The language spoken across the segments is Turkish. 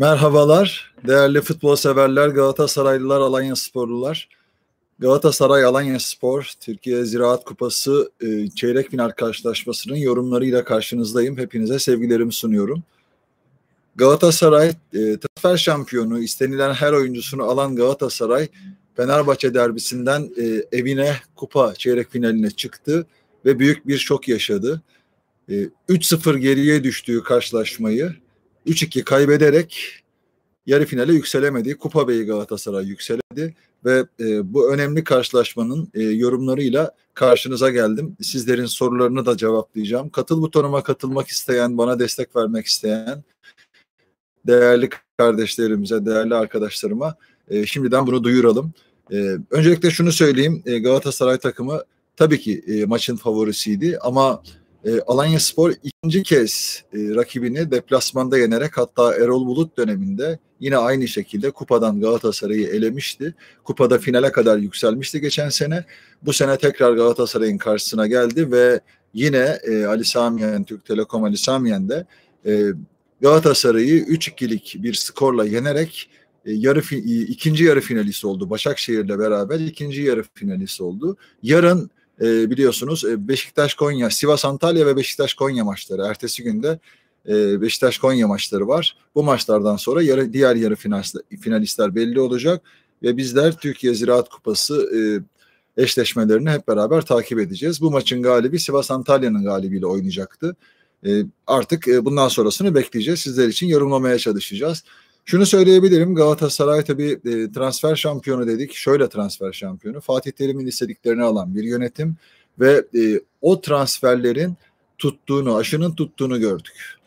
Merhabalar değerli futbol severler, Galatasaraylılar, Alanya sporlular. Galatasaray Alanya Spor Türkiye Ziraat Kupası e, çeyrek final karşılaşmasının yorumlarıyla karşınızdayım. Hepinize sevgilerimi sunuyorum. Galatasaray e, transfer şampiyonu, istenilen her oyuncusunu alan Galatasaray Fenerbahçe derbisinden e, evine kupa çeyrek finaline çıktı ve büyük bir şok yaşadı. E, 3-0 geriye düştüğü karşılaşmayı 3-2 kaybederek yarı finale yükselemedi. Kupa Bey'i Galatasaray yükseledi ve e, bu önemli karşılaşmanın e, yorumlarıyla karşınıza geldim. Sizlerin sorularını da cevaplayacağım. Katıl butonuma katılmak isteyen, bana destek vermek isteyen değerli kardeşlerimize, değerli arkadaşlarıma e, şimdiden bunu duyuralım. E, öncelikle şunu söyleyeyim, e, Galatasaray takımı tabii ki e, maçın favorisiydi ama e, Alanya Spor ikinci kez e, rakibini deplasmanda yenerek hatta Erol Bulut döneminde yine aynı şekilde kupadan Galatasaray'ı elemişti. Kupada finale kadar yükselmişti geçen sene. Bu sene tekrar Galatasaray'ın karşısına geldi ve yine e, Ali Samiyen, Türk Telekom Ali Samiyen de e, Galatasaray'ı 3-2'lik bir skorla yenerek e, yarı ikinci yarı finalist oldu. Başakşehir'le beraber ikinci yarı finalist oldu. Yarın e, biliyorsunuz e, Beşiktaş Konya, Sivas Antalya ve Beşiktaş Konya maçları. Ertesi günde e, Beşiktaş Konya maçları var. Bu maçlardan sonra yarı, diğer yarı finalistler belli olacak ve bizler Türkiye Ziraat Kupası e, eşleşmelerini hep beraber takip edeceğiz. Bu maçın galibi Sivas Antalya'nın galibiyle oynayacaktı. E, artık e, bundan sonrasını bekleyeceğiz. Sizler için yorumlamaya çalışacağız. Şunu söyleyebilirim Galatasaray tabii e, transfer şampiyonu dedik. Şöyle transfer şampiyonu. Fatih Terim'in istediklerini alan bir yönetim ve e, o transferlerin tuttuğunu, aşının tuttuğunu gördük.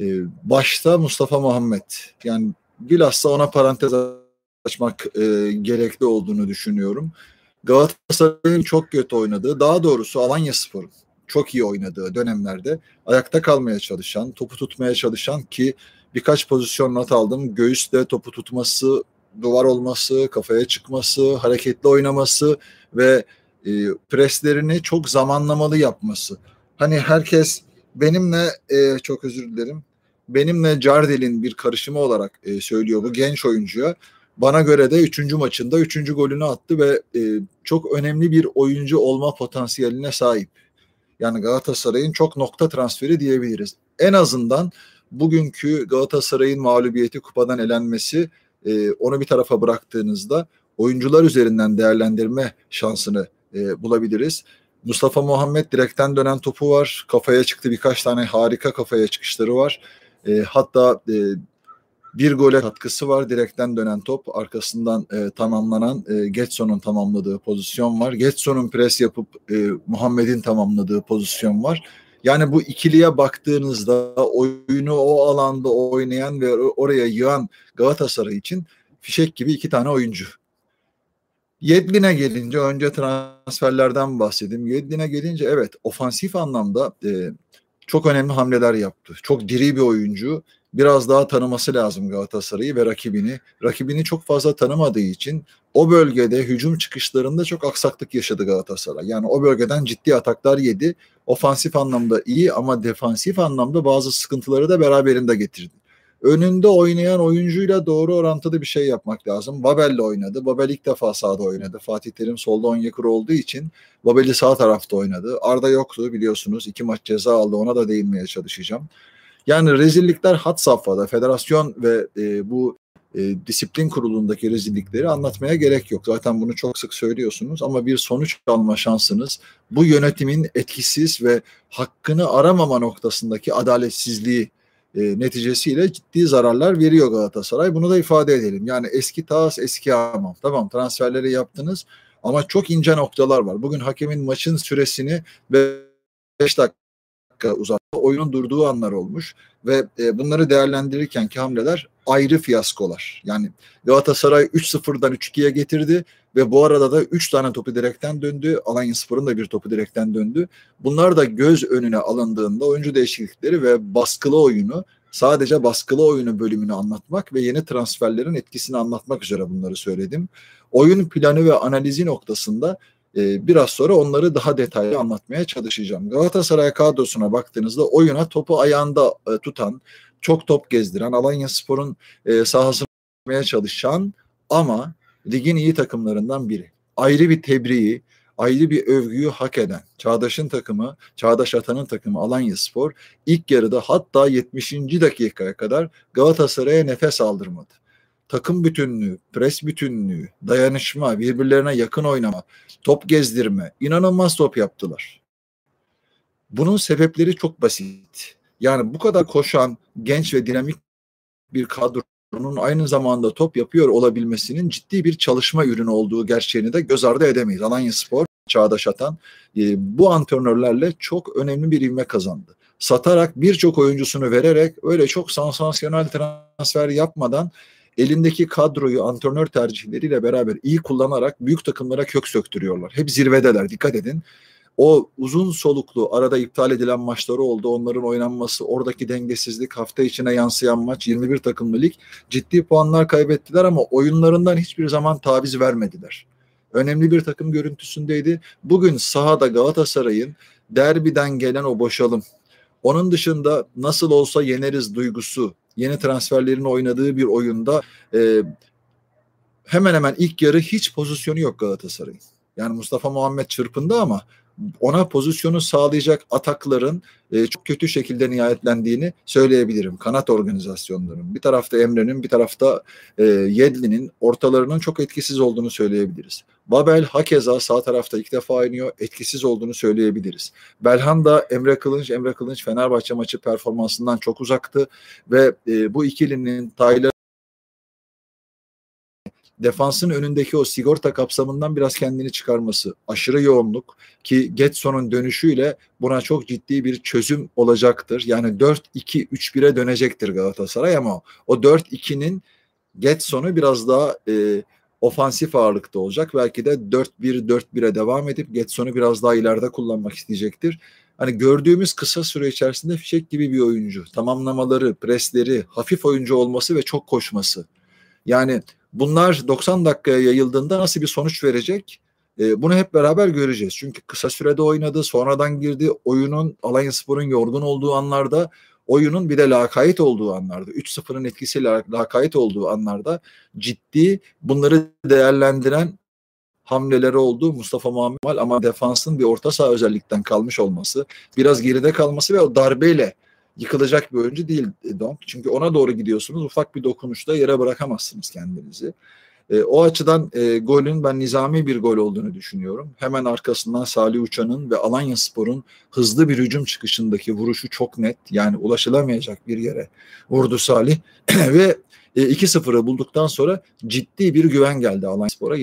E, başta Mustafa Muhammed. Yani bilhassa ona parantez açmak e, gerekli olduğunu düşünüyorum. Galatasaray'ın çok kötü oynadığı, daha doğrusu Alanya Spor'un çok iyi oynadığı dönemlerde ayakta kalmaya çalışan, topu tutmaya çalışan ki birkaç pozisyon not aldım. Göğüsle topu tutması, duvar olması, kafaya çıkması, hareketli oynaması ve e, preslerini çok zamanlamalı yapması. Hani herkes benimle e, çok özür dilerim. Benimle Jardel'in bir karışımı olarak e, söylüyor bu genç oyuncuya. Bana göre de üçüncü maçında üçüncü golünü attı ve e, çok önemli bir oyuncu olma potansiyeline sahip. Yani Galatasaray'ın çok nokta transferi diyebiliriz. En azından bugünkü Galatasaray'ın mağlubiyeti kupadan elenmesi e, onu bir tarafa bıraktığınızda oyuncular üzerinden değerlendirme şansını e, bulabiliriz. Mustafa Muhammed direkten dönen topu var. Kafaya çıktı birkaç tane harika kafaya çıkışları var. E, hatta e, bir gole katkısı var. Direkten dönen top. Arkasından e, tamamlanan e, Getson'un tamamladığı pozisyon var. Getson'un pres yapıp e, Muhammed'in tamamladığı pozisyon var. Yani bu ikiliye baktığınızda oyunu o alanda oynayan ve oraya yığan Galatasaray için fişek gibi iki tane oyuncu. Yedlin'e gelince önce transferlerden bahsedeyim. Yedlin'e gelince evet ofansif anlamda e, çok önemli hamleler yaptı. Çok diri bir oyuncu. Biraz daha tanıması lazım Galatasaray'ı ve rakibini. Rakibini çok fazla tanımadığı için o bölgede hücum çıkışlarında çok aksaklık yaşadı Galatasaray. Yani o bölgeden ciddi ataklar yedi. Ofansif anlamda iyi ama defansif anlamda bazı sıkıntıları da beraberinde getirdi. Önünde oynayan oyuncuyla doğru orantılı bir şey yapmak lazım. Babel'le oynadı. Babel ilk defa sağda oynadı. Fatih Terim solda Onyekuru olduğu için Babel'i sağ tarafta oynadı. Arda yoktu biliyorsunuz. iki maç ceza aldı. Ona da değinmeye çalışacağım. Yani rezillikler hat safhada. Federasyon ve e, bu e, disiplin kurulundaki rezillikleri anlatmaya gerek yok. Zaten bunu çok sık söylüyorsunuz ama bir sonuç alma şansınız bu yönetimin etkisiz ve hakkını aramama noktasındaki adaletsizliği e, neticesiyle ciddi zararlar veriyor Galatasaray. Bunu da ifade edelim. Yani eski tas eski amam. Tamam transferleri yaptınız ama çok ince noktalar var. Bugün hakemin maçın süresini 5 dakika uzattı. Oyunun durduğu anlar olmuş ve e, bunları değerlendirirken ki hamleler ayrı fiyaskolar. Yani Galatasaray 3-0'dan 3-2'ye getirdi ve bu arada da 3 tane topu direkten döndü. Alanya Spor'un da bir topu direkten döndü. Bunlar da göz önüne alındığında oyuncu değişiklikleri ve baskılı oyunu sadece baskılı oyunu bölümünü anlatmak ve yeni transferlerin etkisini anlatmak üzere bunları söyledim. Oyun planı ve analizi noktasında e, biraz sonra onları daha detaylı anlatmaya çalışacağım. Galatasaray kadrosuna baktığınızda oyuna topu ayağında e, tutan, çok top gezdiren, Alanya Spor'un e, sahasını çalışan ama ligin iyi takımlarından biri. Ayrı bir tebriği, ayrı bir övgüyü hak eden Çağdaş'ın takımı, Çağdaş Atan'ın takımı Alanya Spor ilk yarıda hatta 70. dakikaya kadar Galatasaray'a nefes aldırmadı. Takım bütünlüğü, pres bütünlüğü, dayanışma, birbirlerine yakın oynama, top gezdirme, inanılmaz top yaptılar. Bunun sebepleri çok basit. Yani bu kadar koşan, genç ve dinamik bir kadronun aynı zamanda top yapıyor olabilmesinin ciddi bir çalışma ürünü olduğu gerçeğini de göz ardı edemeyiz. Alanya Spor, Çağdaş Atan e, bu antrenörlerle çok önemli bir ivme kazandı. Satarak birçok oyuncusunu vererek öyle çok sansasyonel transfer yapmadan elindeki kadroyu antrenör tercihleriyle beraber iyi kullanarak büyük takımlara kök söktürüyorlar. Hep zirvedeler dikkat edin o uzun soluklu arada iptal edilen maçları oldu. Onların oynanması, oradaki dengesizlik, hafta içine yansıyan maç 21 takımlı lig ciddi puanlar kaybettiler ama oyunlarından hiçbir zaman taviz vermediler. Önemli bir takım görüntüsündeydi. Bugün sahada Galatasaray'ın derbiden gelen o boşalım, onun dışında nasıl olsa yeneriz duygusu, yeni transferlerin oynadığı bir oyunda e, hemen hemen ilk yarı hiç pozisyonu yok Galatasaray'ın. Yani Mustafa Muhammed çırpındı ama ona pozisyonu sağlayacak atakların e, çok kötü şekilde nihayetlendiğini söyleyebilirim. Kanat organizasyonlarının bir tarafta Emre'nin bir tarafta e, Yedlin'in ortalarının çok etkisiz olduğunu söyleyebiliriz. Babel hakeza sağ tarafta ilk defa oynuyor etkisiz olduğunu söyleyebiliriz. Belhan da Emre Kılınç, Emre Kılınç Fenerbahçe maçı performansından çok uzaktı ve e, bu ikilinin Tayla defansın önündeki o sigorta kapsamından biraz kendini çıkarması, aşırı yoğunluk ki Getson'un dönüşüyle buna çok ciddi bir çözüm olacaktır. Yani 4-2-3-1'e dönecektir Galatasaray ama o 4-2'nin Getson'u biraz daha e, ofansif ağırlıkta olacak. Belki de 4-1-4-1'e devam edip Getson'u biraz daha ileride kullanmak isteyecektir. Hani gördüğümüz kısa süre içerisinde fişek gibi bir oyuncu. Tamamlamaları, presleri, hafif oyuncu olması ve çok koşması. Yani Bunlar 90 dakikaya yayıldığında nasıl bir sonuç verecek? E, bunu hep beraber göreceğiz. Çünkü kısa sürede oynadı, sonradan girdi. Oyunun Alanya Spor'un yorgun olduğu anlarda, oyunun bir de lakayt olduğu anlarda, 3-0'ın etkisiyle lakayt olduğu anlarda ciddi bunları değerlendiren hamleleri oldu Mustafa Muhammed ama defansın bir orta saha özellikten kalmış olması, biraz geride kalması ve o darbeyle yıkılacak bir oyuncu değil Donk. Çünkü ona doğru gidiyorsunuz. Ufak bir dokunuşta yere bırakamazsınız kendinizi. E, o açıdan e, golün ben nizami bir gol olduğunu düşünüyorum. Hemen arkasından Salih Uçan'ın ve Alanya Spor'un hızlı bir hücum çıkışındaki vuruşu çok net. Yani ulaşılamayacak bir yere vurdu Salih. ve e, 2-0'ı bulduktan sonra ciddi bir güven geldi Alanya Spor'a.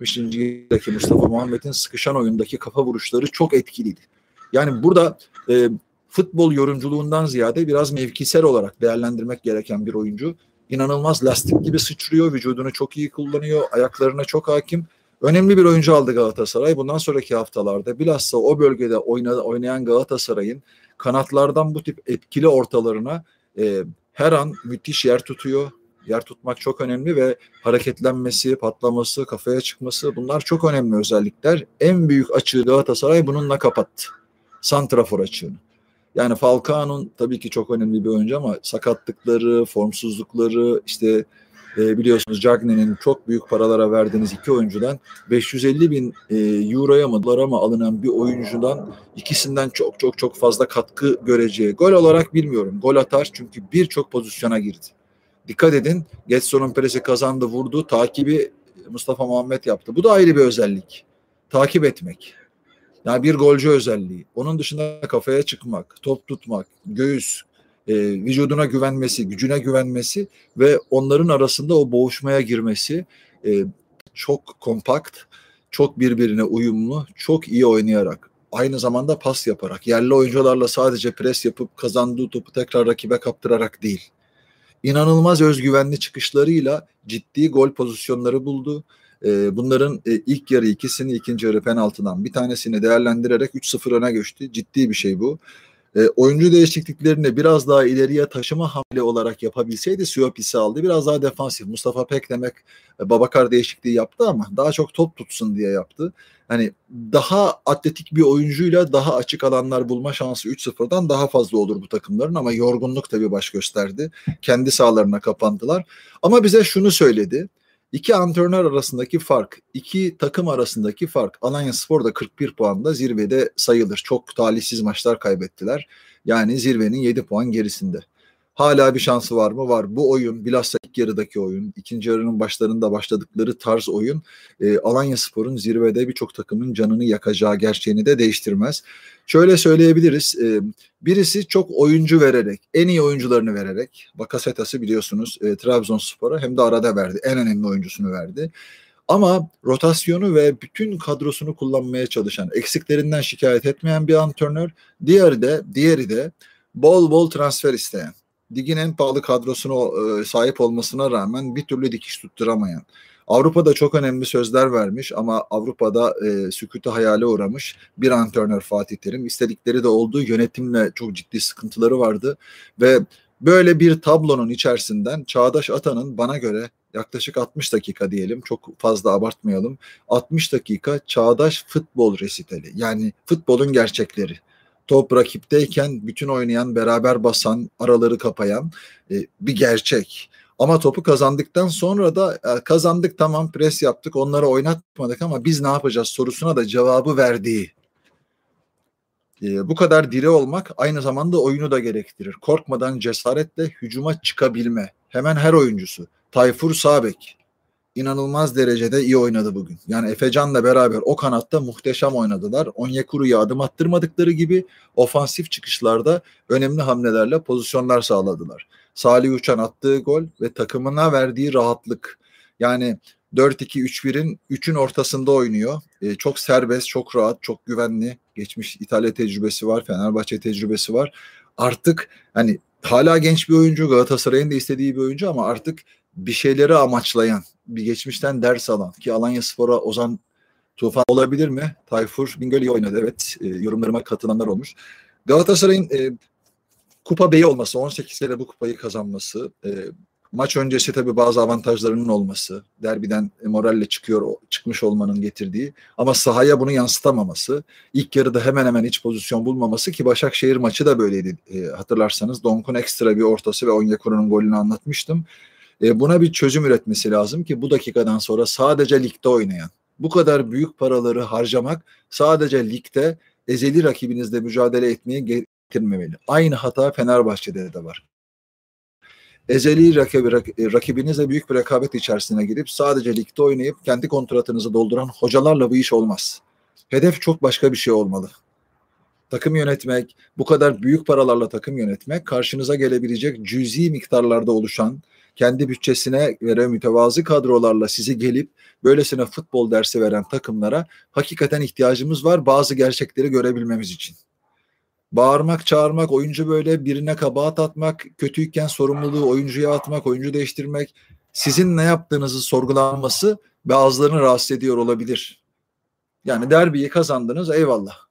70. dakika Mustafa Muhammed'in sıkışan oyundaki kafa vuruşları çok etkiliydi. Yani burada e, futbol yorumculuğundan ziyade biraz mevkisel olarak değerlendirmek gereken bir oyuncu. İnanılmaz lastik gibi sıçrıyor, vücudunu çok iyi kullanıyor, ayaklarına çok hakim. Önemli bir oyuncu aldı Galatasaray. Bundan sonraki haftalarda bilhassa o bölgede oynayan Galatasaray'ın kanatlardan bu tip etkili ortalarına e, her an müthiş yer tutuyor. Yer tutmak çok önemli ve hareketlenmesi, patlaması, kafaya çıkması bunlar çok önemli özellikler. En büyük açığı Galatasaray bununla kapattı santrafor açığını. Yani Falcao'nun tabii ki çok önemli bir oyuncu ama sakatlıkları, formsuzlukları, işte e, biliyorsunuz Cagney'in çok büyük paralara verdiğiniz iki oyuncudan 550 bin e, euroya mı dolara mı alınan bir oyuncudan ikisinden çok çok çok fazla katkı göreceği. Gol olarak bilmiyorum. Gol atar çünkü birçok pozisyona girdi. Dikkat edin Getson'un presi kazandı vurdu takibi Mustafa Muhammed yaptı. Bu da ayrı bir özellik. Takip etmek. Yani bir golcü özelliği. Onun dışında kafaya çıkmak, top tutmak, göğüs, e, vücuduna güvenmesi, gücüne güvenmesi ve onların arasında o boğuşmaya girmesi e, çok kompakt, çok birbirine uyumlu, çok iyi oynayarak, aynı zamanda pas yaparak, yerli oyuncularla sadece pres yapıp kazandığı topu tekrar rakibe kaptırarak değil. İnanılmaz özgüvenli çıkışlarıyla ciddi gol pozisyonları buldu e, bunların e, ilk yarı ikisini ikinci yarı penaltıdan bir tanesini değerlendirerek 3-0 öne geçti. Ciddi bir şey bu. E, oyuncu değişikliklerini biraz daha ileriye taşıma hamle olarak yapabilseydi Siyopis'i aldı. Biraz daha defansif. Mustafa Pek demek e, Babakar değişikliği yaptı ama daha çok top tutsun diye yaptı. Hani daha atletik bir oyuncuyla daha açık alanlar bulma şansı 3-0'dan daha fazla olur bu takımların ama yorgunluk tabii baş gösterdi. Kendi sahalarına kapandılar. Ama bize şunu söyledi. İki antrenör arasındaki fark, iki takım arasındaki fark. Alanya Spor da 41 puanda zirvede sayılır. Çok talihsiz maçlar kaybettiler. Yani zirvenin 7 puan gerisinde. Hala bir şansı var mı? Var. Bu oyun bilhassa ilk yarıdaki oyun, ikinci yarının başlarında başladıkları tarz oyun e, Alanya Spor'un zirvede birçok takımın canını yakacağı gerçeğini de değiştirmez. Şöyle söyleyebiliriz. E, birisi çok oyuncu vererek, en iyi oyuncularını vererek, Bakasetas'ı biliyorsunuz e, Trabzonspor'a hem de arada verdi. En önemli oyuncusunu verdi. Ama rotasyonu ve bütün kadrosunu kullanmaya çalışan, eksiklerinden şikayet etmeyen bir antrenör, diğeri de diğeri de bol bol transfer isteyen ligin en pahalı kadrosuna e, sahip olmasına rağmen bir türlü dikiş tutturamayan. Avrupa'da çok önemli sözler vermiş ama Avrupa'da e, sükûtu hayale uğramış bir antrenör Fatih Terim. İstedikleri de olduğu yönetimle çok ciddi sıkıntıları vardı ve böyle bir tablonun içerisinden Çağdaş Atan'ın bana göre yaklaşık 60 dakika diyelim çok fazla abartmayalım 60 dakika çağdaş futbol resitali yani futbolun gerçekleri top rakipteyken bütün oynayan, beraber basan, araları kapayan e, bir gerçek. Ama topu kazandıktan sonra da e, kazandık tamam pres yaptık onları oynatmadık ama biz ne yapacağız sorusuna da cevabı verdiği. E, bu kadar diri olmak aynı zamanda oyunu da gerektirir. Korkmadan cesaretle hücuma çıkabilme. Hemen her oyuncusu. Tayfur Sabek inanılmaz derecede iyi oynadı bugün. Yani Efecan'la beraber o kanatta muhteşem oynadılar. Onyekuru'ya adım attırmadıkları gibi ofansif çıkışlarda önemli hamlelerle pozisyonlar sağladılar. Salih Uçan attığı gol ve takımına verdiği rahatlık. Yani 4-2-3-1'in 3'ün ortasında oynuyor. Ee, çok serbest, çok rahat, çok güvenli. Geçmiş İtalya tecrübesi var, Fenerbahçe tecrübesi var. Artık hani hala genç bir oyuncu, Galatasaray'ın da istediği bir oyuncu ama artık bir şeyleri amaçlayan, bir geçmişten ders alan ki Alanya Spor'a Ozan Tufan olabilir mi? Tayfur Bingöl iyi oynadı evet. E, yorumlarıma katılanlar olmuş. Galatasaray'ın e, kupa beyi olması, 18 kere bu kupayı kazanması, e, maç öncesi tabii bazı avantajlarının olması, derbiden moralle çıkıyor çıkmış olmanın getirdiği ama sahaya bunu yansıtamaması, ilk yarıda hemen hemen hiç pozisyon bulmaması ki Başakşehir maçı da böyleydi e, hatırlarsanız. Donk'un ekstra bir ortası ve Onyekuru'nun golünü anlatmıştım. E, buna bir çözüm üretmesi lazım ki bu dakikadan sonra sadece ligde oynayan, bu kadar büyük paraları harcamak sadece ligde ezeli rakibinizle mücadele etmeye getirmemeli. Aynı hata Fenerbahçe'de de var. Ezeli rakibi, rakibinizle büyük bir rekabet içerisine girip sadece ligde oynayıp kendi kontratınızı dolduran hocalarla bu iş olmaz. Hedef çok başka bir şey olmalı. Takım yönetmek, bu kadar büyük paralarla takım yönetmek, karşınıza gelebilecek cüzi miktarlarda oluşan kendi bütçesine göre mütevazı kadrolarla sizi gelip böylesine futbol dersi veren takımlara hakikaten ihtiyacımız var bazı gerçekleri görebilmemiz için. Bağırmak, çağırmak, oyuncu böyle birine kabahat atmak, kötüyken sorumluluğu oyuncuya atmak, oyuncu değiştirmek, sizin ne yaptığınızı sorgulanması bazılarını rahatsız ediyor olabilir. Yani derbiyi kazandınız eyvallah.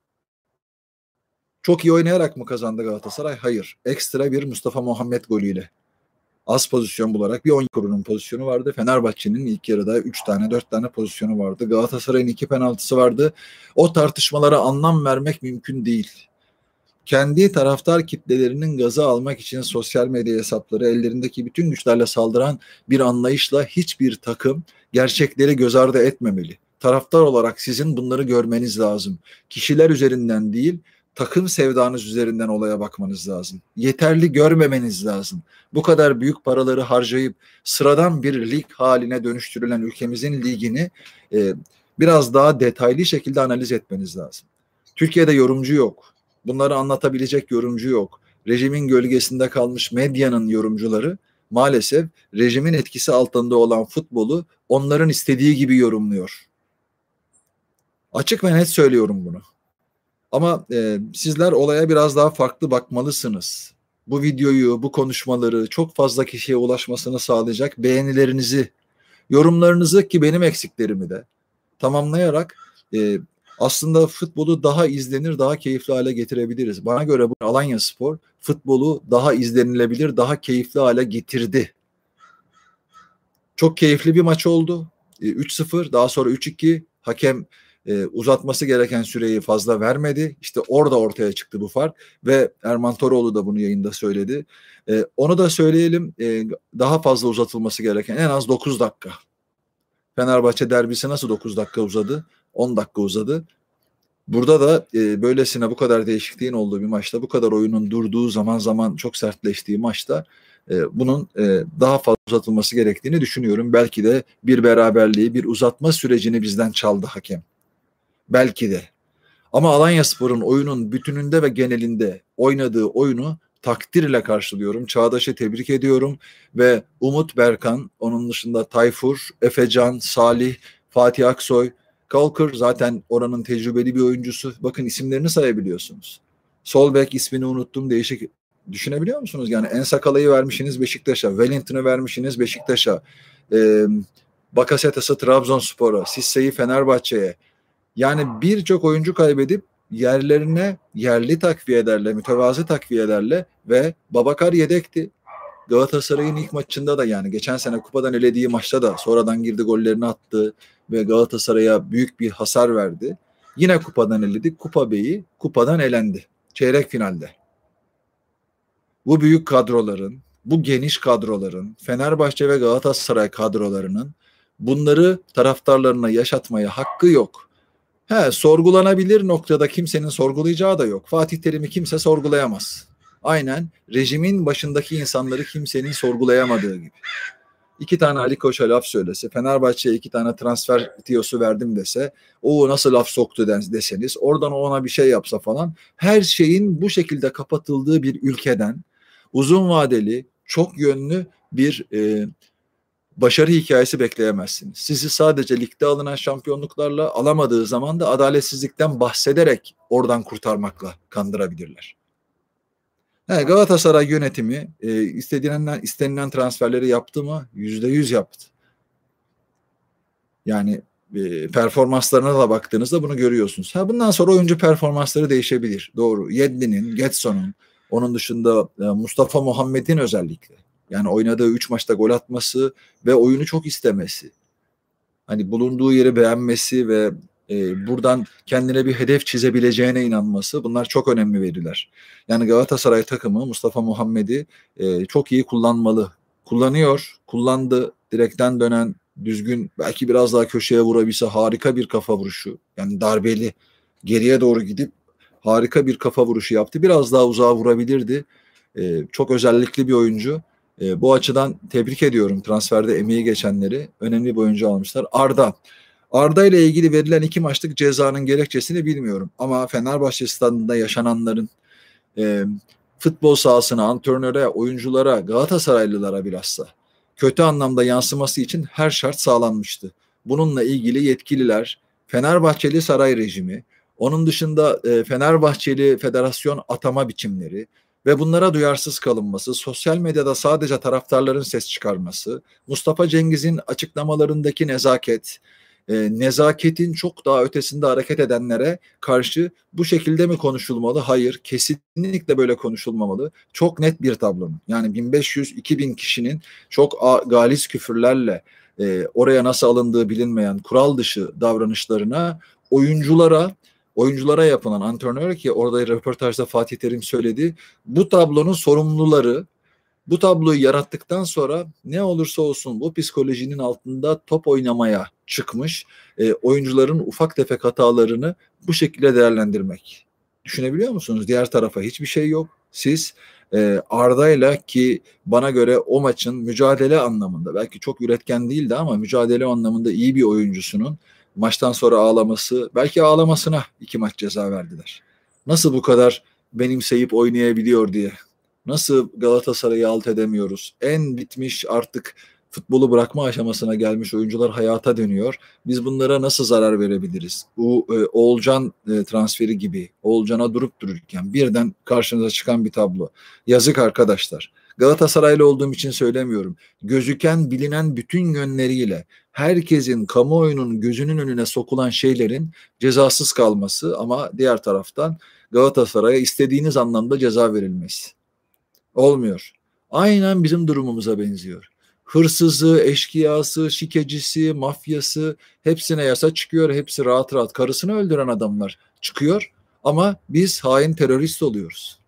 Çok iyi oynayarak mı kazandı Galatasaray? Hayır. Ekstra bir Mustafa Muhammed golüyle az pozisyon bularak bir 10 kurunun pozisyonu vardı. Fenerbahçe'nin ilk yarıda 3 tane 4 tane pozisyonu vardı. Galatasaray'ın 2 penaltısı vardı. O tartışmalara anlam vermek mümkün değil. Kendi taraftar kitlelerinin gazı almak için sosyal medya hesapları ellerindeki bütün güçlerle saldıran bir anlayışla hiçbir takım gerçekleri göz ardı etmemeli. Taraftar olarak sizin bunları görmeniz lazım. Kişiler üzerinden değil, takım sevdanız üzerinden olaya bakmanız lazım. Yeterli görmemeniz lazım. Bu kadar büyük paraları harcayıp sıradan bir lig haline dönüştürülen ülkemizin ligini e, biraz daha detaylı şekilde analiz etmeniz lazım. Türkiye'de yorumcu yok. Bunları anlatabilecek yorumcu yok. Rejimin gölgesinde kalmış medyanın yorumcuları maalesef rejimin etkisi altında olan futbolu onların istediği gibi yorumluyor. Açık ve net söylüyorum bunu. Ama e, sizler olaya biraz daha farklı bakmalısınız. Bu videoyu, bu konuşmaları çok fazla kişiye ulaşmasını sağlayacak beğenilerinizi, yorumlarınızı ki benim eksiklerimi de tamamlayarak e, aslında futbolu daha izlenir, daha keyifli hale getirebiliriz. Bana göre bu Alanya Spor futbolu daha izlenilebilir, daha keyifli hale getirdi. Çok keyifli bir maç oldu. 3-0, daha sonra 3-2. Hakem e, uzatması gereken süreyi fazla vermedi. İşte orada ortaya çıktı bu fark ve Erman Toroğlu da bunu yayında söyledi. E, onu da söyleyelim e, daha fazla uzatılması gereken en az 9 dakika. Fenerbahçe derbisi nasıl 9 dakika uzadı? 10 dakika uzadı. Burada da e, böylesine bu kadar değişikliğin olduğu bir maçta, bu kadar oyunun durduğu zaman zaman çok sertleştiği maçta e, bunun e, daha fazla uzatılması gerektiğini düşünüyorum. Belki de bir beraberliği, bir uzatma sürecini bizden çaldı hakem. Belki de. Ama Alanya Spor'un oyunun bütününde ve genelinde oynadığı oyunu takdirle karşılıyorum. Çağdaş'ı tebrik ediyorum ve Umut Berkan, onun dışında Tayfur, Efecan, Salih, Fatih Aksoy, Kalkır zaten oranın tecrübeli bir oyuncusu. Bakın isimlerini sayabiliyorsunuz. Sol bek ismini unuttum değişik düşünebiliyor musunuz? Yani En Sakala'yı vermişsiniz Beşiktaş'a, Wellington'ı vermişsiniz Beşiktaş'a, e, Bakasetas'ı Trabzonspor'a, Sisse'yi Fenerbahçe'ye. Yani birçok oyuncu kaybedip yerlerine yerli takviyelerle, mütevazı takviyelerle ve Babakar yedekti. Galatasaray'ın ilk maçında da yani geçen sene kupadan elediği maçta da sonradan girdi gollerini attı ve Galatasaray'a büyük bir hasar verdi. Yine kupadan eledi. Kupa Bey'i kupadan elendi. Çeyrek finalde. Bu büyük kadroların, bu geniş kadroların, Fenerbahçe ve Galatasaray kadrolarının bunları taraftarlarına yaşatmaya hakkı yok. He, sorgulanabilir noktada kimsenin sorgulayacağı da yok. Fatih Terim'i kimse sorgulayamaz. Aynen rejimin başındaki insanları kimsenin sorgulayamadığı gibi. İki tane Ali Koç'a laf söylese, Fenerbahçe'ye iki tane transfer tiyosu verdim dese, o nasıl laf soktu deseniz, oradan ona bir şey yapsa falan, her şeyin bu şekilde kapatıldığı bir ülkeden uzun vadeli, çok yönlü bir e, başarı hikayesi bekleyemezsiniz. Sizi sadece ligde alınan şampiyonluklarla alamadığı zaman da adaletsizlikten bahsederek oradan kurtarmakla kandırabilirler. He, Galatasaray yönetimi e, istenilen, istenilen transferleri yaptı mı? Yüzde yüz yaptı. Yani e, performanslarına da baktığınızda bunu görüyorsunuz. Ha, bundan sonra oyuncu performansları değişebilir. Doğru. Yedlin'in, Getson'un, onun dışında e, Mustafa Muhammed'in özellikle yani oynadığı 3 maçta gol atması ve oyunu çok istemesi. Hani bulunduğu yeri beğenmesi ve e, buradan kendine bir hedef çizebileceğine inanması bunlar çok önemli veriler. Yani Galatasaray takımı Mustafa Muhammed'i e, çok iyi kullanmalı. Kullanıyor, kullandı, direkten dönen düzgün belki biraz daha köşeye vurabilse harika bir kafa vuruşu. Yani darbeli geriye doğru gidip harika bir kafa vuruşu yaptı. Biraz daha uzağa vurabilirdi. E, çok özellikli bir oyuncu. E, bu açıdan tebrik ediyorum transferde emeği geçenleri. Önemli bir oyuncu almışlar. Arda. Arda ile ilgili verilen iki maçlık cezanın gerekçesini bilmiyorum. Ama Fenerbahçe stadında yaşananların e, futbol sahasına, antrenöre, oyunculara, Galatasaraylılara bilhassa kötü anlamda yansıması için her şart sağlanmıştı. Bununla ilgili yetkililer, Fenerbahçeli saray rejimi, onun dışında e, Fenerbahçeli federasyon atama biçimleri, ve bunlara duyarsız kalınması, sosyal medyada sadece taraftarların ses çıkarması, Mustafa Cengiz'in açıklamalarındaki nezaket, e, nezaketin çok daha ötesinde hareket edenlere karşı bu şekilde mi konuşulmalı? Hayır, kesinlikle böyle konuşulmamalı. Çok net bir tablonun. Yani 1500-2000 kişinin çok galis küfürlerle e, oraya nasıl alındığı bilinmeyen kural dışı davranışlarına oyunculara oyunculara yapılan antrenör ki orada röportajda Fatih Terim söyledi. Bu tablonun sorumluları bu tabloyu yarattıktan sonra ne olursa olsun bu psikolojinin altında top oynamaya çıkmış e, oyuncuların ufak tefek hatalarını bu şekilde değerlendirmek. Düşünebiliyor musunuz? Diğer tarafa hiçbir şey yok. Siz e, Arda'yla ki bana göre o maçın mücadele anlamında belki çok üretken değildi ama mücadele anlamında iyi bir oyuncusunun maçtan sonra ağlaması, belki ağlamasına iki maç ceza verdiler. Nasıl bu kadar benimseyip oynayabiliyor diye. Nasıl Galatasaray'ı alt edemiyoruz? En bitmiş artık futbolu bırakma aşamasına gelmiş oyuncular hayata dönüyor. Biz bunlara nasıl zarar verebiliriz? Bu e, Oğulcan e, transferi gibi Oğulcan'a durup dururken birden karşınıza çıkan bir tablo. Yazık arkadaşlar. Galatasaraylı olduğum için söylemiyorum. Gözüken, bilinen bütün yönleriyle herkesin kamuoyunun gözünün önüne sokulan şeylerin cezasız kalması ama diğer taraftan Galatasaray'a istediğiniz anlamda ceza verilmesi. Olmuyor. Aynen bizim durumumuza benziyor. Hırsızı, eşkıyası, şikecisi, mafyası hepsine yasa çıkıyor. Hepsi rahat rahat karısını öldüren adamlar çıkıyor. Ama biz hain terörist oluyoruz.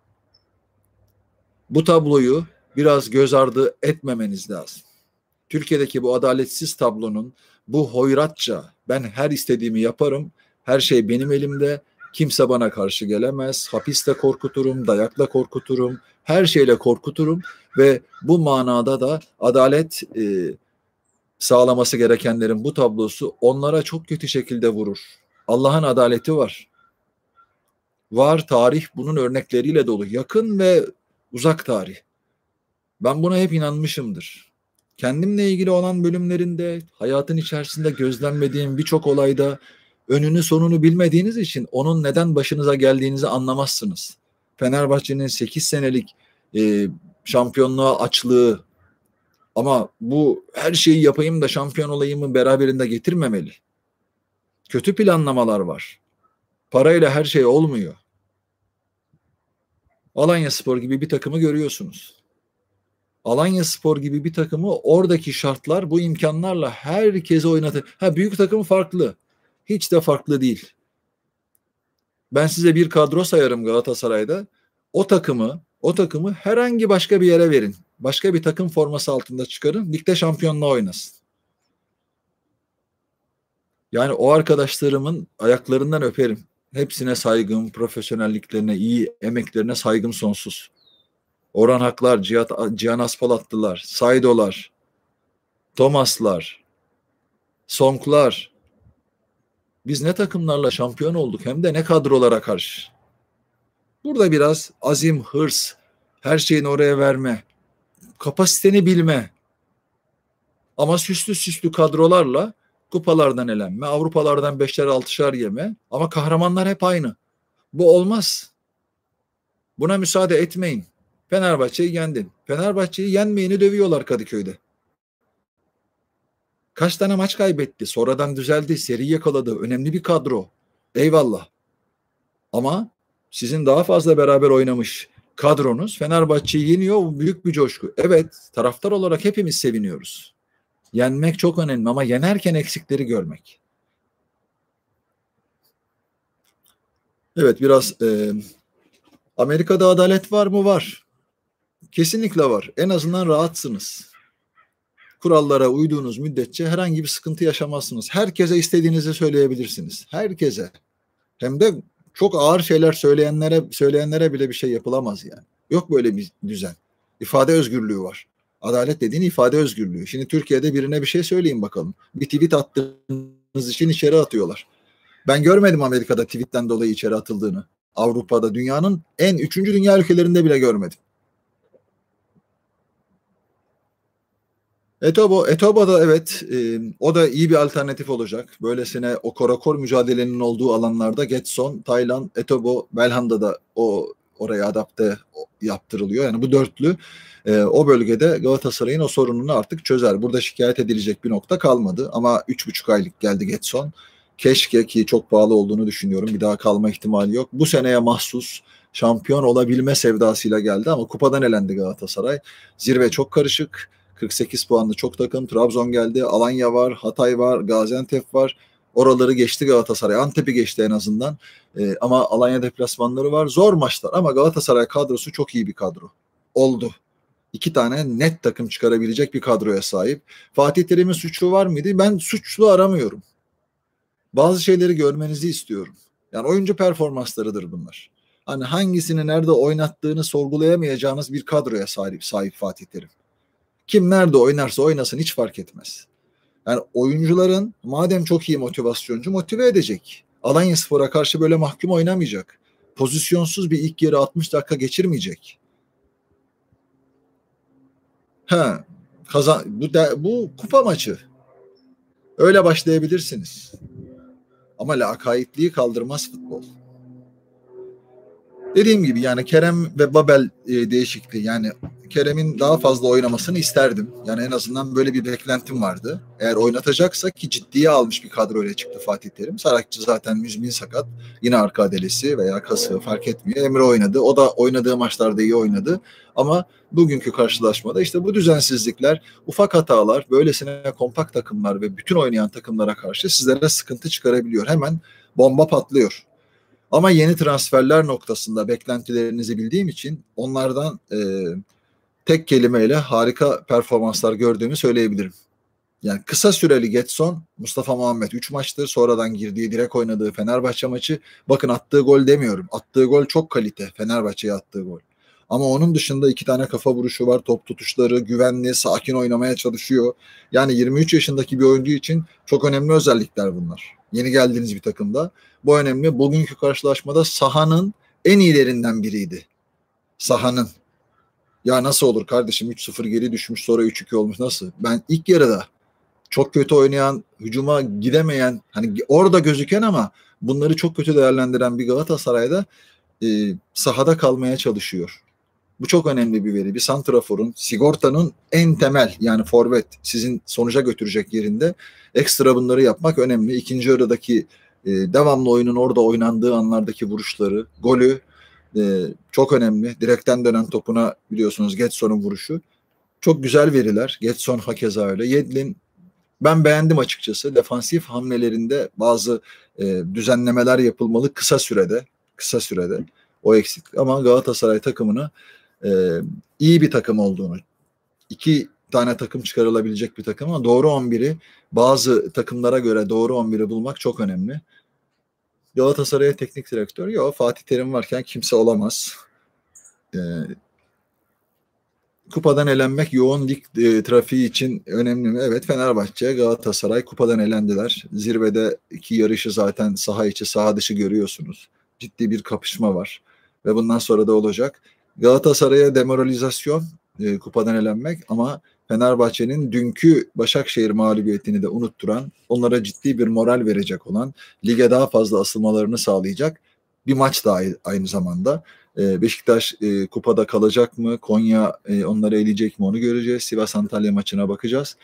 Bu tabloyu biraz göz ardı etmemeniz lazım. Türkiye'deki bu adaletsiz tablonun bu hoyratça ben her istediğimi yaparım, her şey benim elimde, kimse bana karşı gelemez, hapiste korkuturum, dayakla korkuturum, her şeyle korkuturum ve bu manada da adalet e, sağlaması gerekenlerin bu tablosu onlara çok kötü şekilde vurur. Allah'ın adaleti var. Var tarih bunun örnekleriyle dolu. Yakın ve uzak tarih. Ben buna hep inanmışımdır. Kendimle ilgili olan bölümlerinde, hayatın içerisinde gözlemlediğim birçok olayda önünü sonunu bilmediğiniz için onun neden başınıza geldiğinizi anlamazsınız. Fenerbahçe'nin 8 senelik e, şampiyonluğa açlığı ama bu her şeyi yapayım da şampiyon olayımı beraberinde getirmemeli. Kötü planlamalar var. Parayla her şey olmuyor. Alanya Spor gibi bir takımı görüyorsunuz. Alanya Spor gibi bir takımı oradaki şartlar bu imkanlarla herkese oynatır. Ha büyük takım farklı. Hiç de farklı değil. Ben size bir kadro sayarım Galatasaray'da. O takımı, o takımı herhangi başka bir yere verin. Başka bir takım forması altında çıkarın. Ligde şampiyonluğa oynasın. Yani o arkadaşlarımın ayaklarından öperim. Hepsine saygım, profesyonelliklerine, iyi emeklerine saygım sonsuz. Orhan Haklar, Cihat, Cihan Aspalatlılar, Saydolar, Thomaslar, Sonklar. Biz ne takımlarla şampiyon olduk hem de ne kadrolara karşı. Burada biraz azim, hırs, her şeyini oraya verme, kapasiteni bilme. Ama süslü süslü kadrolarla kupalardan elenme, Avrupalardan beşer altışar yeme ama kahramanlar hep aynı. Bu olmaz. Buna müsaade etmeyin. Fenerbahçe'yi yendin. Fenerbahçe'yi yenmeyeni dövüyorlar Kadıköy'de. Kaç tane maç kaybetti. Sonradan düzeldi. Seri yakaladı. Önemli bir kadro. Eyvallah. Ama sizin daha fazla beraber oynamış kadronuz Fenerbahçe'yi yeniyor. Büyük bir coşku. Evet taraftar olarak hepimiz seviniyoruz. Yenmek çok önemli ama yenerken eksikleri görmek. Evet biraz e, Amerika'da adalet var mı? Var. Kesinlikle var. En azından rahatsınız. Kurallara uyduğunuz müddetçe herhangi bir sıkıntı yaşamazsınız. Herkese istediğinizi söyleyebilirsiniz. Herkese. Hem de çok ağır şeyler söyleyenlere söyleyenlere bile bir şey yapılamaz yani. Yok böyle bir düzen. İfade özgürlüğü var. Adalet dediğin ifade özgürlüğü. Şimdi Türkiye'de birine bir şey söyleyin bakalım. Bir tweet attığınız için içeri atıyorlar. Ben görmedim Amerika'da tweetten dolayı içeri atıldığını. Avrupa'da dünyanın en üçüncü dünya ülkelerinde bile görmedim. Etobo, Etobo da evet e, o da iyi bir alternatif olacak. Böylesine o korakor mücadelenin olduğu alanlarda Getson, Taylan, Etobo, Belhanda da o oraya adapte yaptırılıyor. Yani bu dörtlü e, o bölgede Galatasaray'ın o sorununu artık çözer. Burada şikayet edilecek bir nokta kalmadı ama üç buçuk aylık geldi Getson. Keşke ki çok pahalı olduğunu düşünüyorum. Bir daha kalma ihtimali yok. Bu seneye mahsus şampiyon olabilme sevdasıyla geldi ama kupadan elendi Galatasaray. Zirve çok karışık 48 puanlı çok takım. Trabzon geldi. Alanya var. Hatay var. Gaziantep var. Oraları geçti Galatasaray. Antep'i geçti en azından. Ee, ama Alanya deplasmanları var. Zor maçlar ama Galatasaray kadrosu çok iyi bir kadro. Oldu. İki tane net takım çıkarabilecek bir kadroya sahip. Fatih Terim'in suçlu var mıydı? Ben suçlu aramıyorum. Bazı şeyleri görmenizi istiyorum. Yani oyuncu performanslarıdır bunlar. Hani hangisini nerede oynattığını sorgulayamayacağınız bir kadroya sahip, sahip Fatih Terim. Kim nerede oynarsa oynasın hiç fark etmez. Yani oyuncuların madem çok iyi motivasyoncu motive edecek. Alanya Spor'a karşı böyle mahkum oynamayacak. Pozisyonsuz bir ilk yarı 60 dakika geçirmeyecek. Ha, kazan bu da, bu kupa maçı. Öyle başlayabilirsiniz. Ama lakaytliği kaldırmaz futbol. Dediğim gibi yani Kerem ve Babel e, değişikliği yani Kerem'in daha fazla oynamasını isterdim. Yani en azından böyle bir beklentim vardı. Eğer oynatacaksa ki ciddiye almış bir kadro ile çıktı Fatih Terim. Sarakçı zaten müzmin sakat. Yine arka adelesi veya kası fark etmiyor. Emre oynadı. O da oynadığı maçlarda iyi oynadı. Ama bugünkü karşılaşmada işte bu düzensizlikler, ufak hatalar, böylesine kompakt takımlar ve bütün oynayan takımlara karşı sizlere sıkıntı çıkarabiliyor. Hemen bomba patlıyor. Ama yeni transferler noktasında beklentilerinizi bildiğim için onlardan e, tek kelimeyle harika performanslar gördüğümü söyleyebilirim. Yani kısa süreli Getson, Mustafa Muhammed 3 maçtır. Sonradan girdiği, direkt oynadığı Fenerbahçe maçı. Bakın attığı gol demiyorum. Attığı gol çok kalite. Fenerbahçe'ye attığı gol. Ama onun dışında iki tane kafa vuruşu var. Top tutuşları, güvenli, sakin oynamaya çalışıyor. Yani 23 yaşındaki bir oyuncu için çok önemli özellikler bunlar. Yeni geldiğiniz bir takımda. Bu önemli. Bugünkü karşılaşmada sahanın en iyilerinden biriydi. Sahanın. Ya nasıl olur kardeşim 3-0 geri düşmüş sonra 3-2 olmuş nasıl? Ben ilk yarıda çok kötü oynayan, hücuma gidemeyen, hani orada gözüken ama bunları çok kötü değerlendiren bir Galatasaray'da e, sahada kalmaya çalışıyor. Bu çok önemli bir veri. Bir santraforun, sigortanın en temel yani forvet sizin sonuca götürecek yerinde ekstra bunları yapmak önemli. İkinci yarıdaki e, devamlı oyunun orada oynandığı anlardaki vuruşları, golü e, çok önemli. Direkten dönen topuna biliyorsunuz Getson'un vuruşu. Çok güzel veriler. Getson hakeza öyle. Yedlin ben beğendim açıkçası. Defansif hamlelerinde bazı e, düzenlemeler yapılmalı kısa sürede. Kısa sürede. O eksik. Ama Galatasaray takımını e, iyi bir takım olduğunu, iki tane takım çıkarılabilecek bir takım ama doğru 11'i bazı takımlara göre doğru 11'i bulmak çok önemli. Galatasaray'a teknik direktör yok. Fatih Terim varken kimse olamaz. E, kupadan elenmek yoğun lig e, trafiği için önemli mi? Evet Fenerbahçe, Galatasaray kupadan elendiler. Zirvede iki yarışı zaten saha içi saha dışı görüyorsunuz. Ciddi bir kapışma var ve bundan sonra da olacak. Galatasaray'a demoralizasyon e, kupadan elenmek ama Fenerbahçe'nin dünkü Başakşehir mağlubiyetini de unutturan, onlara ciddi bir moral verecek olan, lige daha fazla asılmalarını sağlayacak bir maç daha aynı zamanda. E, Beşiktaş e, kupada kalacak mı? Konya e, onları eleyecek mi? Onu göreceğiz. Sivas Antalya maçına bakacağız.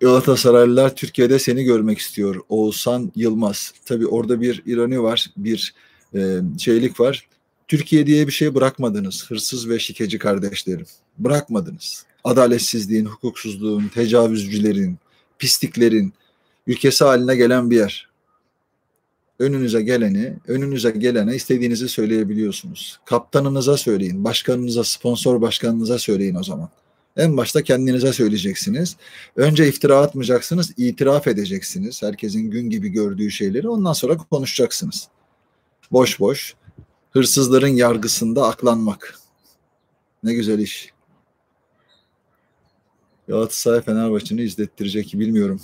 Galatasaraylılar Türkiye'de seni görmek istiyor. Oğuzhan Yılmaz. Tabii orada bir ironi var, bir e, şeylik var. Türkiye diye bir şey bırakmadınız hırsız ve şikeci kardeşlerim. Bırakmadınız. Adaletsizliğin, hukuksuzluğun, tecavüzcülerin, pisliklerin ülkesi haline gelen bir yer. Önünüze geleni, önünüze gelene istediğinizi söyleyebiliyorsunuz. Kaptanınıza söyleyin, başkanınıza, sponsor başkanınıza söyleyin o zaman. En başta kendinize söyleyeceksiniz. Önce iftira atmayacaksınız, itiraf edeceksiniz. Herkesin gün gibi gördüğü şeyleri. Ondan sonra konuşacaksınız. Boş boş hırsızların yargısında aklanmak. Ne güzel iş. Galatasaray Fenerbahçe'ni izlettirecek bilmiyorum.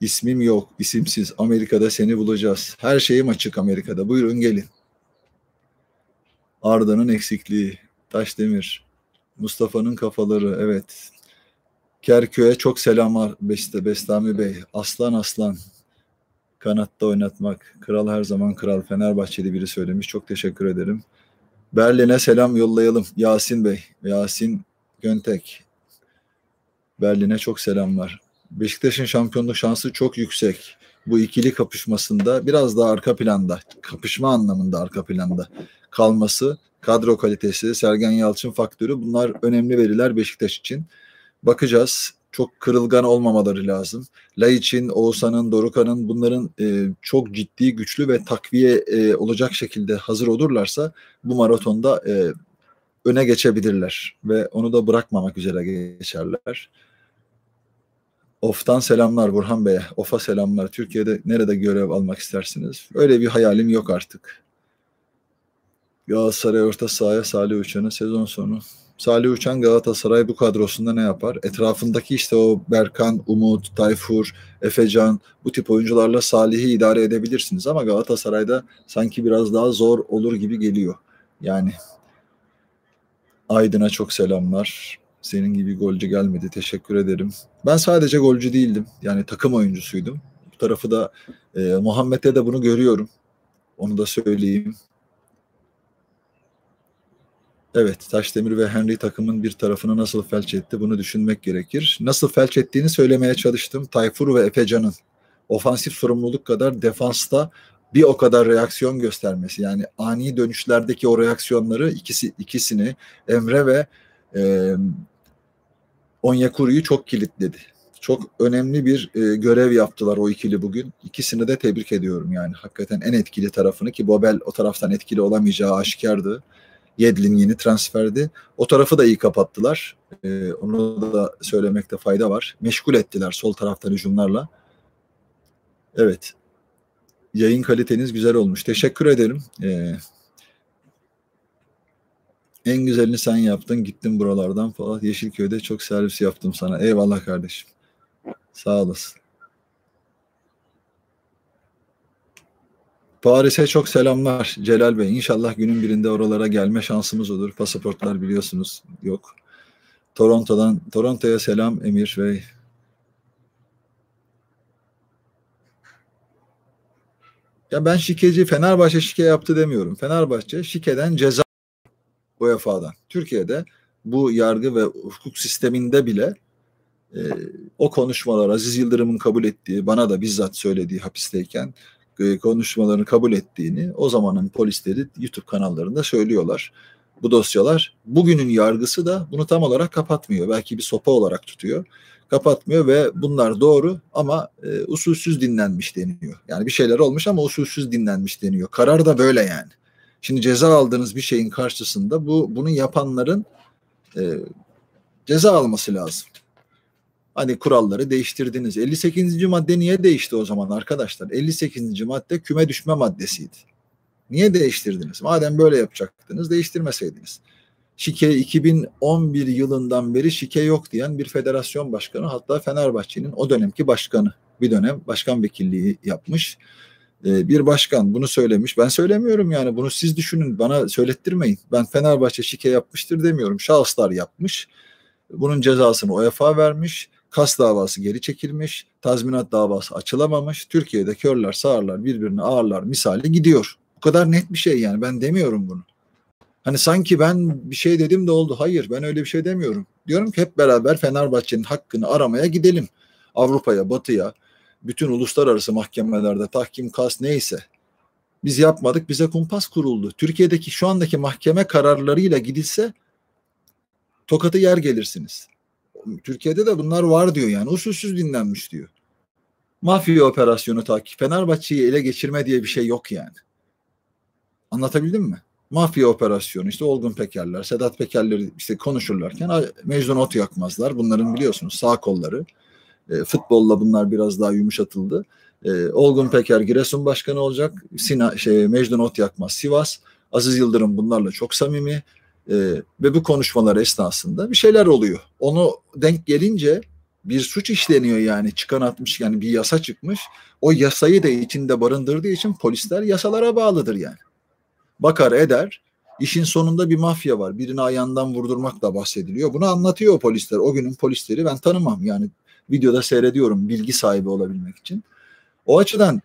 İsmim yok, isimsiz. Amerika'da seni bulacağız. Her şeyim açık Amerika'da. Buyurun gelin. Arda'nın eksikliği. Taşdemir. Mustafa'nın kafaları. Evet. Kerköy'e çok selamlar Beste, Bestami Bey. Aslan aslan. Kanatta oynatmak. Kral her zaman kral. Fenerbahçeli biri söylemiş. Çok teşekkür ederim. Berlin'e selam yollayalım. Yasin Bey. Yasin Göntek. Berlin'e çok selamlar. Beşiktaş'ın şampiyonluk şansı çok yüksek. Bu ikili kapışmasında biraz daha arka planda, kapışma anlamında arka planda kalması, kadro kalitesi, Sergen Yalçın faktörü bunlar önemli veriler Beşiktaş için. Bakacağız çok kırılgan olmamaları lazım. Laiç'in, Oğuzhan'ın, Dorukan'ın bunların e, çok ciddi, güçlü ve takviye e, olacak şekilde hazır olurlarsa bu maratonda e, öne geçebilirler ve onu da bırakmamak üzere geçerler. Of'tan selamlar Burhan Bey'e. Of'a selamlar. Türkiye'de nerede görev almak istersiniz? Öyle bir hayalim yok artık. Galatasaray orta sahaya Salih Uçan'ın sezon sonu Salih Uçan Galatasaray bu kadrosunda ne yapar? Etrafındaki işte o Berkan, Umut, Tayfur, Efecan bu tip oyuncularla Salih'i idare edebilirsiniz ama Galatasaray'da sanki biraz daha zor olur gibi geliyor. Yani Aydın'a çok selamlar. Senin gibi golcü gelmedi. Teşekkür ederim. Ben sadece golcü değildim. Yani takım oyuncusuydum. Bu tarafı da e, Muhammed'e de bunu görüyorum. Onu da söyleyeyim. Evet, Taşdemir ve Henry takımın bir tarafını nasıl felç etti bunu düşünmek gerekir. Nasıl felç ettiğini söylemeye çalıştım. Tayfur ve Efecan'ın ofansif sorumluluk kadar defansta bir o kadar reaksiyon göstermesi. Yani ani dönüşlerdeki o reaksiyonları ikisi ikisini Emre ve e, Onyekuru'yu çok kilitledi. Çok önemli bir e, görev yaptılar o ikili bugün. İkisini de tebrik ediyorum yani. Hakikaten en etkili tarafını ki Bobel o taraftan etkili olamayacağı aşikardı. Yedlin yeni transferdi. O tarafı da iyi kapattılar. E, onu da söylemekte fayda var. Meşgul ettiler sol taraftan hücumlarla. Evet. Yayın kaliteniz güzel olmuş. Teşekkür ederim. Ee, en güzelini sen yaptın. Gittin buralardan falan. Yeşilköy'de çok servis yaptım sana. Eyvallah kardeşim. Sağ olasın. Paris'e çok selamlar Celal Bey. İnşallah günün birinde oralara gelme şansımız olur. Pasaportlar biliyorsunuz yok. Toronto'dan Toronto'ya selam Emir Bey. Ya ben şikeci Fenerbahçe şike yaptı demiyorum. Fenerbahçe şikeden ceza UEFA'dan. Türkiye'de bu yargı ve hukuk sisteminde bile e, o konuşmalar Aziz Yıldırım'ın kabul ettiği, bana da bizzat söylediği hapisteyken e, konuşmalarını kabul ettiğini o zamanın polisleri YouTube kanallarında söylüyorlar. Bu dosyalar bugünün yargısı da bunu tam olarak kapatmıyor. Belki bir sopa olarak tutuyor kapatmıyor ve bunlar doğru ama e, usulsüz dinlenmiş deniyor. Yani bir şeyler olmuş ama usulsüz dinlenmiş deniyor. Karar da böyle yani. Şimdi ceza aldığınız bir şeyin karşısında bu bunu yapanların e, ceza alması lazım. Hani kuralları değiştirdiniz. 58. madde niye değişti o zaman arkadaşlar? 58. madde küme düşme maddesiydi. Niye değiştirdiniz? Madem böyle yapacaktınız değiştirmeseydiniz. Şike 2011 yılından beri şike yok diyen bir federasyon başkanı hatta Fenerbahçe'nin o dönemki başkanı bir dönem başkan vekilliği yapmış ee, bir başkan bunu söylemiş. Ben söylemiyorum yani bunu siz düşünün bana söylettirmeyin. Ben Fenerbahçe şike yapmıştır demiyorum. Şahıslar yapmış. Bunun cezasını UEFA vermiş. Kas davası geri çekilmiş. Tazminat davası açılamamış. Türkiye'de körler sağırlar birbirini ağırlar misali gidiyor. Bu kadar net bir şey yani ben demiyorum bunu. Hani sanki ben bir şey dedim de oldu. Hayır ben öyle bir şey demiyorum. Diyorum ki hep beraber Fenerbahçe'nin hakkını aramaya gidelim. Avrupa'ya, Batı'ya, bütün uluslararası mahkemelerde tahkim, kas neyse. Biz yapmadık bize kumpas kuruldu. Türkiye'deki şu andaki mahkeme kararlarıyla gidilse tokatı yer gelirsiniz. Türkiye'de de bunlar var diyor yani usulsüz dinlenmiş diyor. Mafya operasyonu takip, Fenerbahçe'yi ele geçirme diye bir şey yok yani. Anlatabildim mi? mafya operasyonu işte Olgun Pekerler, Sedat Pekerler işte konuşurlarken Mecnun Ot yakmazlar. Bunların biliyorsunuz sağ kolları. E, futbolla bunlar biraz daha yumuşatıldı. E, Olgun Peker Giresun Başkanı olacak. Sina, şey, Mecnun Ot yakmaz Sivas. Aziz Yıldırım bunlarla çok samimi. E, ve bu konuşmalar esnasında bir şeyler oluyor. Onu denk gelince bir suç işleniyor yani çıkan atmış yani bir yasa çıkmış. O yasayı da içinde barındırdığı için polisler yasalara bağlıdır yani bakar eder. İşin sonunda bir mafya var. Birini ayağından vurdurmakla bahsediliyor. Bunu anlatıyor polisler. O günün polisleri ben tanımam. Yani videoda seyrediyorum bilgi sahibi olabilmek için. O açıdan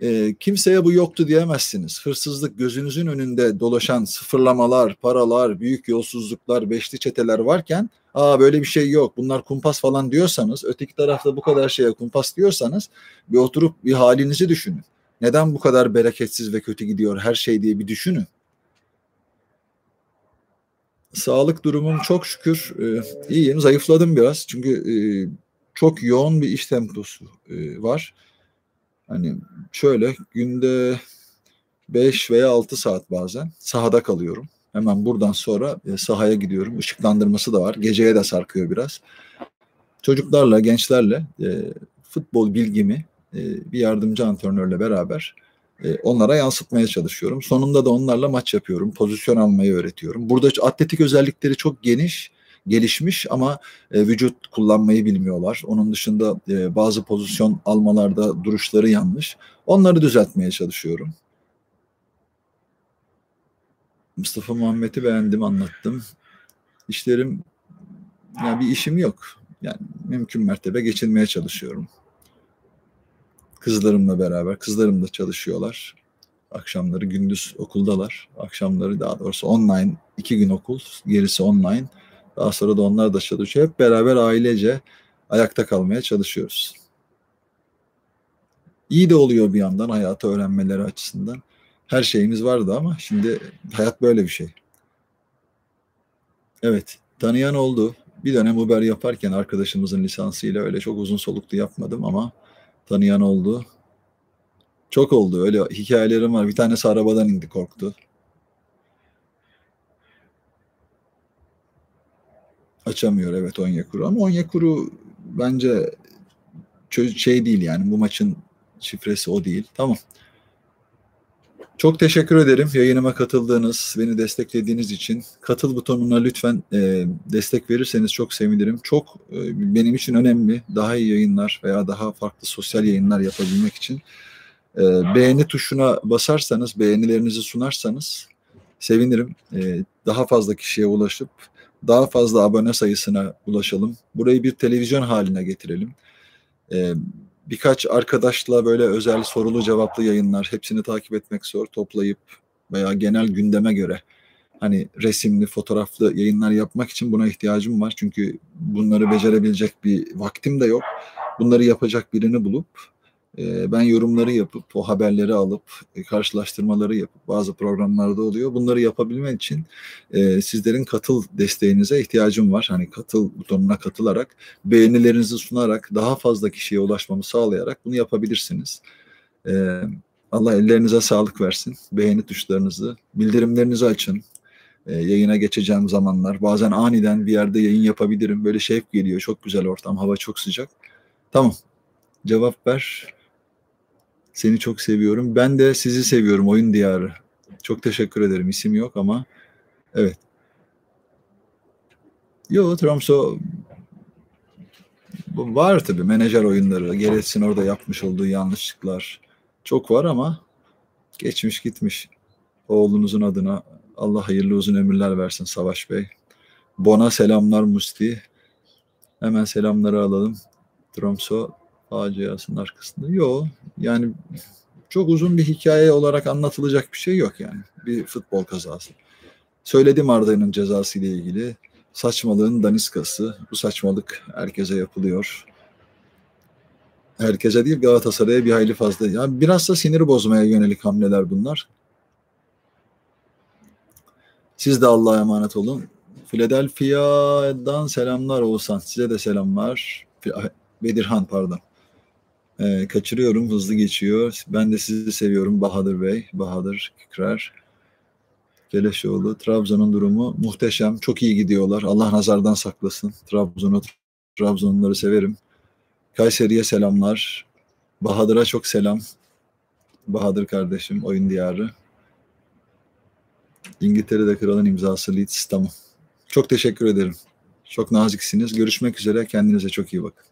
e, kimseye bu yoktu diyemezsiniz. Hırsızlık gözünüzün önünde dolaşan sıfırlamalar, paralar, büyük yolsuzluklar, beşli çeteler varken aa böyle bir şey yok bunlar kumpas falan diyorsanız öteki tarafta bu kadar şeye kumpas diyorsanız bir oturup bir halinizi düşünün. Neden bu kadar bereketsiz ve kötü gidiyor her şey diye bir düşünün. Sağlık durumum çok şükür e, iyiyim. Zayıfladım biraz. Çünkü e, çok yoğun bir iş temposu e, var. Hani şöyle günde 5 veya 6 saat bazen sahada kalıyorum. Hemen buradan sonra e, sahaya gidiyorum. Işıklandırması da var. Geceye de sarkıyor biraz. Çocuklarla, gençlerle e, futbol bilgimi e, bir yardımcı antrenörle beraber e, onlara yansıtmaya çalışıyorum. Sonunda da onlarla maç yapıyorum. Pozisyon almayı öğretiyorum. Burada atletik özellikleri çok geniş, gelişmiş ama e, vücut kullanmayı bilmiyorlar. Onun dışında bazı pozisyon almalarda duruşları yanlış. Onları düzeltmeye çalışıyorum. Mustafa Muhammed'i beğendim, anlattım. İşlerim Yani bir işim yok. Yani mümkün mertebe geçinmeye çalışıyorum. Kızlarımla beraber. Kızlarım da çalışıyorlar. Akşamları gündüz okuldalar. Akşamları daha doğrusu online. iki gün okul. Gerisi online. Daha sonra da onlar da çalışıyor. Hep beraber ailece ayakta kalmaya çalışıyoruz. İyi de oluyor bir yandan hayatı öğrenmeleri açısından. Her şeyimiz vardı ama şimdi hayat böyle bir şey. Evet, tanıyan oldu. Bir dönem Uber yaparken arkadaşımızın lisansıyla öyle çok uzun soluklu yapmadım ama tanıyan oldu. Çok oldu. Öyle hikayelerim var. Bir tanesi arabadan indi korktu. Açamıyor evet Onyekuru ama Onyekuru bence şey değil yani bu maçın şifresi o değil. Tamam. Çok teşekkür ederim yayınıma katıldığınız, beni desteklediğiniz için. Katıl butonuna lütfen e, destek verirseniz çok sevinirim. Çok e, benim için önemli. Daha iyi yayınlar veya daha farklı sosyal yayınlar yapabilmek için. E, beğeni tuşuna basarsanız, beğenilerinizi sunarsanız sevinirim. E, daha fazla kişiye ulaşıp daha fazla abone sayısına ulaşalım. Burayı bir televizyon haline getirelim. E, birkaç arkadaşla böyle özel sorulu cevaplı yayınlar hepsini takip etmek zor toplayıp veya genel gündeme göre hani resimli fotoğraflı yayınlar yapmak için buna ihtiyacım var. Çünkü bunları becerebilecek bir vaktim de yok. Bunları yapacak birini bulup ee, ben yorumları yapıp, o haberleri alıp, e, karşılaştırmaları yapıp bazı programlarda oluyor. Bunları yapabilmek için e, sizlerin katıl desteğinize ihtiyacım var. Hani katıl butonuna katılarak, beğenilerinizi sunarak, daha fazla kişiye ulaşmamı sağlayarak bunu yapabilirsiniz. E, Allah ellerinize sağlık versin. Beğeni tuşlarınızı, bildirimlerinizi açın. E, yayına geçeceğim zamanlar. Bazen aniden bir yerde yayın yapabilirim. Böyle şevk geliyor. Çok güzel ortam. Hava çok sıcak. Tamam. Cevap ver. Seni çok seviyorum. Ben de sizi seviyorum oyun diyarı. Çok teşekkür ederim. İsim yok ama evet. Yo Tromso var tabi menajer oyunları. Geretsin orada yapmış olduğu yanlışlıklar çok var ama geçmiş gitmiş. Oğlunuzun adına Allah hayırlı uzun ömürler versin Savaş Bey. Bona selamlar Musti. Hemen selamları alalım. Tromso faciasının arkasında. Yok. Yani çok uzun bir hikaye olarak anlatılacak bir şey yok yani. Bir futbol kazası. Söyledim Arda'nın cezası ile ilgili. Saçmalığın daniskası. Bu saçmalık herkese yapılıyor. Herkese değil Galatasaray'a bir hayli fazla. Yani biraz da sinir bozmaya yönelik hamleler bunlar. Siz de Allah'a emanet olun. Philadelphia'dan selamlar Oğuzhan. Size de selamlar. Bedirhan pardon. E, kaçırıyorum, hızlı geçiyor. Ben de sizi seviyorum Bahadır Bey, Bahadır Kükrer. Geleşoğlu. Trabzon'un durumu muhteşem. Çok iyi gidiyorlar. Allah nazardan saklasın. Trabzon'u, Trabzonluları severim. Kayseri'ye selamlar. Bahadır'a çok selam. Bahadır kardeşim, oyun diyarı. İngiltere'de kralın imzası Leeds tamam. Çok teşekkür ederim. Çok naziksiniz. Görüşmek üzere. Kendinize çok iyi bakın.